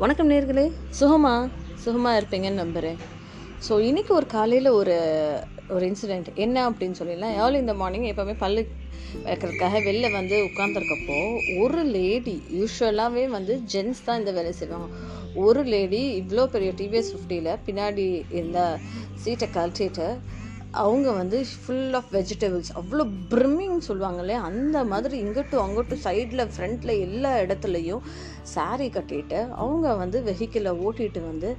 வணக்கம் நேர்களே. சுகமா? சுகமாக இருப்பீங்கன்னு நம்புகிறேன் ஸோ இன்றைக்கி ஒரு காலையில் ஒரு ஒரு இன்சிடெண்ட் என்ன அப்படின்னு சொல்லிடலாம் ஏர்லி இந்த மார்னிங் எப்போவுமே பல்லு வைக்கிறதுக்காக வெளில வந்து உட்காந்துருக்கப்போ ஒரு லேடி யூஸ்வலாகவே வந்து ஜென்ஸ் தான் இந்த வேலையை செய்வாங்க. ஒரு லேடி இவ்வளோ பெரிய டிவிஎஸ் ஃபிஃப்டியில் பின்னாடி இருந்த சீட்டை கழட்டிட்டு அவங்க வந்து ஃபுல் ஆஃப் வெஜிடபிள்ஸ் அவ்வளோ ப்ரிம்மிங் சொல்லுவாங்களே அந்த மாதிரி இங்கட்டும் அங்கட்டும் சைடில் ஃப்ரண்ட்டில் எல்லா இடத்துலையும் சாரீ கட்டிட்டு அவங்க வந்து வெஹிக்கிளை ஓட்டிகிட்டு வந்து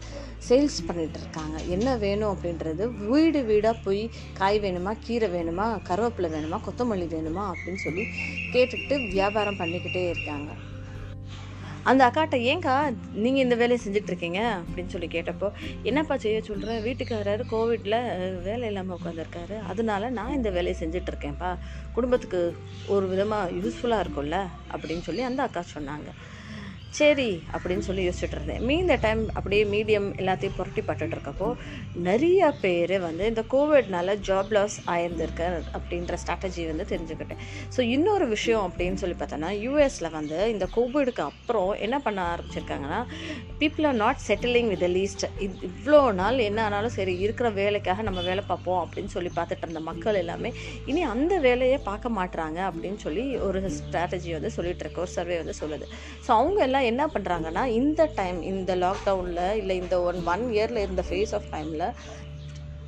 சேல்ஸ் பண்ணிகிட்டு இருக்காங்க. என்ன வேணும் அப்படின்றது வீடு வீடாக போய் காய் வேணுமா கீரை வேணுமா கருவேப்பிலை வேணுமா கொத்தமல்லி வேணுமா அப்படின்னு சொல்லி கேட்டுக்கிட்டு வியாபாரம் பண்ணிக்கிட்டே இருக்காங்க. அந்த அக்காட்ட ஏங்கா நீங்கள் இந்த வேலையை செஞ்சுட்டு இருக்கீங்க அப்படின்னு சொல்லி கேட்டப்போ என்னப்பா செய்ய சொல்கிறேன் வீட்டுக்காரர் கோவிட்டில் வேலை இல்லாமல் உட்காந்துருக்காரு அதனால நான் இந்த வேலையை செஞ்சுட்டு இருக்கேன்ப்பா குடும்பத்துக்கு ஒரு விதமாக யூஸ்ஃபுல்லாக இருக்கும்ல? அப்படின்னு சொல்லி அந்த அக்கா சொன்னாங்க. சரி அப்படின்னு சொல்லி யோசிச்சுட்டு இருந்தேன். மீந்த டைம் அப்படியே மீடியம் எல்லாத்தையும் புரட்டி பட்டுட்டு இருக்கப்போ நிறைய பேர் வந்து இந்த கோவிட்னால ஜாப் லாஸ் ஆயிருந்திருக்க அப்படின்ற ஸ்ட்ராட்டஜி வந்து தெரிஞ்சுக்கிட்டேன். ஸோ இன்னொரு விஷயம் அப்படின்னு சொல்லி பார்த்தோன்னா யூஎஸில் வந்து இந்த கோவிடுக்கு அப்புறம் என்ன பண்ண ஆரம்பிச்சிருக்காங்கன்னா people are not settling with least இவ்வளோ நாள் என்ன ஆனாலும் சரி இருக்கிற வேலைக்காக நம்ம வேலை பார்ப்போம் அப்படின்னு சொல்லி பார்த்துட்டு இருந்த மக்கள் எல்லாமே இனி அந்த வேலையை பார்க்க மாட்டுறாங்க அப்படின்னு சொல்லி ஒரு ஸ்ட்ராட்டஜி வந்து சொல்லிட்டு ஒரு சர்வே வந்து சொல்லுது. ஸோ அவங்க எல்லாம் என்ன பண்ணுறாங்கன்னா இந்த டைம் இந்த லாக்டவுனில் இல்லை இந்த ஒன் ஒன் இயரில் இருந்த ஃபேஸ் ஆஃப் டைமில்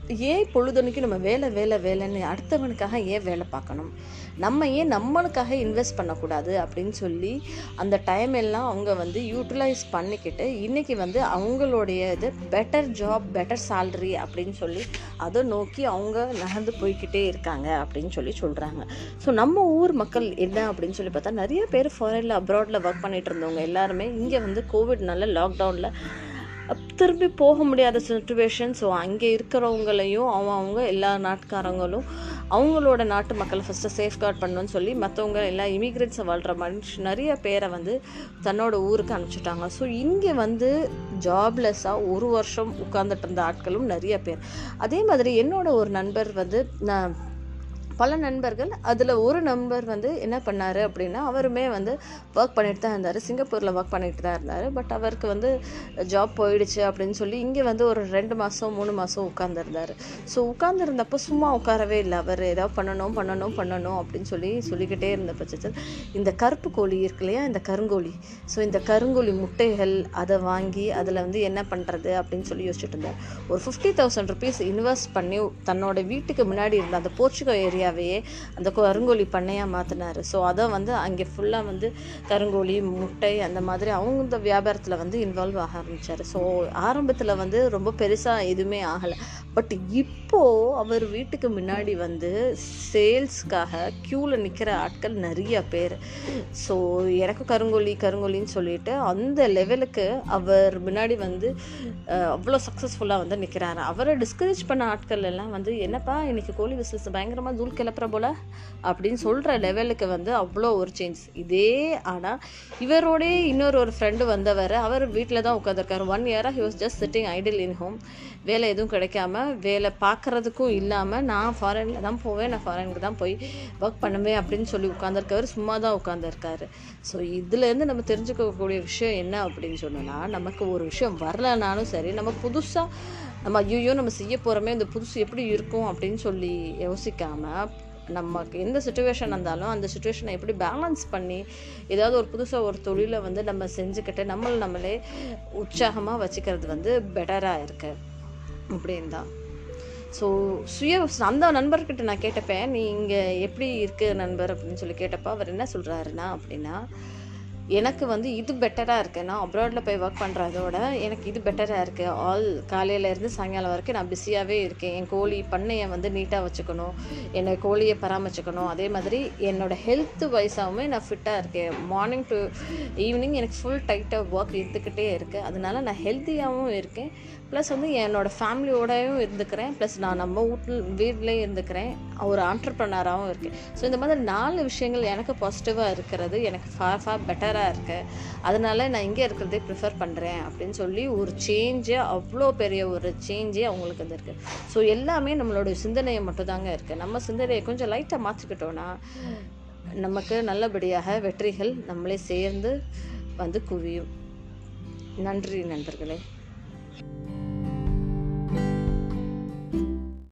ஏன் பொழுதுனைக்கு நம்ம வேலை வேலை வேலைன்னு அடுத்தவனுக்காக ஏன் வேலை பார்க்கணும்? நம்ம ஏன் நம்மளுக்காக இன்வெஸ்ட் பண்ணக்கூடாது அப்படின்னு சொல்லி அந்த டைம் எல்லாம் அவங்க வந்து யூட்டிலைஸ் பண்ணிக்கிட்டு இன்றைக்கி வந்து அவங்களுடைய இது பெட்டர் ஜாப் பெட்டர் சேல்ரி அப்படின்னு சொல்லி அதை நோக்கி அவங்க நகர்ந்து போய்க்கிட்டே இருக்காங்க அப்படின்னு சொல்லி சொல்கிறாங்க ஸோ நம்ம ஊர் மக்கள் என்ன அப்படின்னு சொல்லி பார்த்தா நிறைய பேர் ஃபாரினில் அப்ராடில் ஒர்க் பண்ணிகிட்டு இருந்தவங்க எல்லாருமே இங்கே வந்து கோவிட்னால லாக்டவுனில் திரும்பி போக முடியாத சுச்சுவேஷன் ஸோ அங்கே இருக்கிறவங்களையும் அவங்க அவங்க எல்லா நாட்டுக்காரங்களும் அவங்களோட நாட்டு மக்களை ஃபஸ்ட்டு சேஃப்கார்ட் பண்ணணும்னு சொல்லி மற்றவங்க எல்லா இமிக்ரெண்ட்ஸை வாழ்கிற மனுஷ நிறைய பேரை வந்து தன்னோட ஊருக்கு அனுப்பிச்சிட்டாங்க. ஸோ இங்கே வந்து ஜாப்லெஸ்ஸாக ஒரு வருஷம் உட்காந்துட்டு இருந்த ஆட்களும் நிறைய பேர். அதே மாதிரி என்னோட ஒரு நண்பர் வந்து நான் பல நண்பர்கள் அதில் ஒரு நண்பர் வந்து என்ன பண்ணார் அப்படின்னா அவருமே வந்து ஒர்க் பண்ணிட்டு தான் இருந்தார். சிங்கப்பூரில் ஒர்க் பண்ணிட்டு தான் இருந்தார். பட் அவருக்கு வந்து ஜாப் போயிடுச்சு அப்படின்னு சொல்லி இங்கே வந்து ஒரு ரெண்டு மாதம் மூணு மாதம் உட்காந்துருந்தார் ஸோ உட்காந்துருந்தப்போ சும்மா உட்காரவே இல்லை. அவர் ஏதாவது பண்ணணும் பண்ணணும் பண்ணணும் அப்படின்னு சொல்லி சொல்லிக்கிட்டே இருந்த பட்சத்தில் இந்த கருப்பு கோழி இருக்கு இல்லையா இந்த கருங்கோழி. ஸோ இந்த கருங்கோழி முட்டைகள் அதை வாங்கி அதில் வந்து என்ன பண்ணுறது அப்படின்னு சொல்லி யோசிச்சுட்டு இருந்தார். ஒரு ஃபிஃப்டி தௌசண்ட் ருபீஸ் இன்வெஸ்ட் பண்ணி தன்னோட வீட்டுக்கு முன்னாடி இருந்த அந்த போர்ச்சுகோ ஏரியாவையே அந்த கருங்கோழி பண்ணையாக மாற்றினார் ஸோ அதை வந்து அங்கே ஃபுல்லாக வந்து கருங்கோழி முட்டை அந்த மாதிரி அவங்க இந்த வியாபாரத்தில் வந்து இன்வால்வ் ஆக ஆரம்பித்தார் ஸோ ஆரம்பத்தில் வந்து ரொம்ப பெருசாக எதுவுமே ஆகலை. பட் இப்போது அவர் வீட்டுக்கு முன்னாடி வந்து சேல்ஸ்க்காக க்யூவில் நிற்கிற ஆட்கள் நிறைய பேர். ஸோ எனக்கு கருங்கோழி கருங்கோழின்னு சொல்லிட்டு அந்த லெவலுக்கு அவர் முன்னாடி வந்து அவ்வளோ சக்ஸஸ்ஃபுல்லாக வந்து நிற்கிறாரு அவரை டிஸ்கரேஜ் பண்ண ஆட்கள் எல்லாம் வந்து என்னப்பா இன்னைக்கு கோழி பிஸ்னஸ் பயங்கரமாக கிளப்புற போல அப்படின்னு சொல்கிற லெவலுக்கு வந்து அவ்வளோ ஒரு சேஞ்ச் இதே ஆனால் இவரோடே இன்னொரு ஒரு ஃப்ரெண்டு வந்தவர் அவர் வீட்டில் தான் உட்காந்துருக்காரு one இயராக he was just sitting idle in home வேலை எதுவும் கிடைக்காம வேலை பார்க்குறதுக்கும் இல்லாமல் நான் ஃபாரினில் தான் போவேன் நான் ஃபாரினுக்கு தான் போய் ஒர்க் பண்ணுவேன் அப்படின்னு சொல்லி உட்காந்துருக்கவர் சும்மா தான் உட்காந்துருக்காரு ஸோ இதுலேருந்து நம்ம தெரிஞ்சுக்கக்கூடிய விஷயம் என்ன அப்படின்னு சொன்னோன்னா நமக்கு ஒரு விஷயம் வரலனாலும் சரி நம்ம புதுசாக நம்ம ஐயோ நம்ம செய்ய போகிறோமே இந்த புதுசு எப்படி இருக்கும் அப்படின்னு சொல்லி யோசிக்காமல் நமக்கு எந்த சுச்சுவேஷன் இருந்தாலும் அந்த சுச்சுவேஷனை எப்படி பேலன்ஸ் பண்ணி ஏதாவது ஒரு புதுசாக ஒரு தொழிலை வந்து நம்ம செஞ்சுக்கிட்டு நம்மளை நம்மளே உற்சாகமாக வச்சுக்கிறது வந்து பெட்டராக இருக்கு. அப்படின்னு தான் ஸோ சுய அந்த நண்பர்கிட்ட நான் கேட்டப்பேன் நீ இங்கே எப்படி இருக்கு நண்பர்? அப்படின்னு சொல்லி கேட்டப்போ அவர் என்ன சொல்கிறாருன்னா அப்படின்னா எனக்கு வந்து இது பெட்டராக இருக்குது நான் அப்ராடில் போய் ஒர்க் பண்ணுறதோட எனக்கு இது பெட்டராக இருக்குது ஆல் காலையிலேருந்து சாயங்காலம் வரைக்கும் நான் பிஸியாகவே இருக்கேன். என் கோழி பண்ணையை வந்து நீட்டாக வச்சுக்கணும். என்னை கோழியை பராமரிச்சுக்கணும். அதே மாதிரி என்னோடய ஹெல்த் வைஸாகவுமே நான் ஃபிட்டாக இருக்கேன். மார்னிங் டு ஈவினிங் எனக்கு ஃபுல் டைட்டாக ஒர்க் இருந்துக்கிட்டே இருக்குது அதனால நான் ஹெல்த்தியாகவும் இருக்கேன். ப்ளஸ் வந்து என்னோடய ஃபேமிலியோடயும் இருந்துக்கிறேன். ப்ளஸ் நான் நம்ம வீட்டில் வீட்லேயும் இருந்துக்கிறேன். ஒரு ஆண்டர்ப்ரனராகவும் இருக்கேன். ஸோ இந்த மாதிரி நாலு விஷயங்கள் எனக்கு பாசிட்டிவாக இருக்கிறது. எனக்கு ஃபார் ஃபார் பெட்டர் பெட்டராக இருக்குது அதனால நான் இங்கே இருக்கிறதே ப்ரிஃபர் பண்ணுறேன் அப்படின்னு சொல்லி ஒரு சேஞ்சு அவ்வளோ பெரிய ஒரு சேஞ்சே அவங்களுக்கு வந்து இருக்குது ஸோ எல்லாமே நம்மளோட சிந்தனையை மட்டும்தாங்க இருக்குது நம்ம சிந்தனையை கொஞ்சம் லைட்டாக மாற்றிக்கிட்டோன்னா நமக்கு நல்லபடியாக வெற்றிகள் நம்மளே சேர்ந்து வந்து குவியும். நன்றி நண்பர்களே.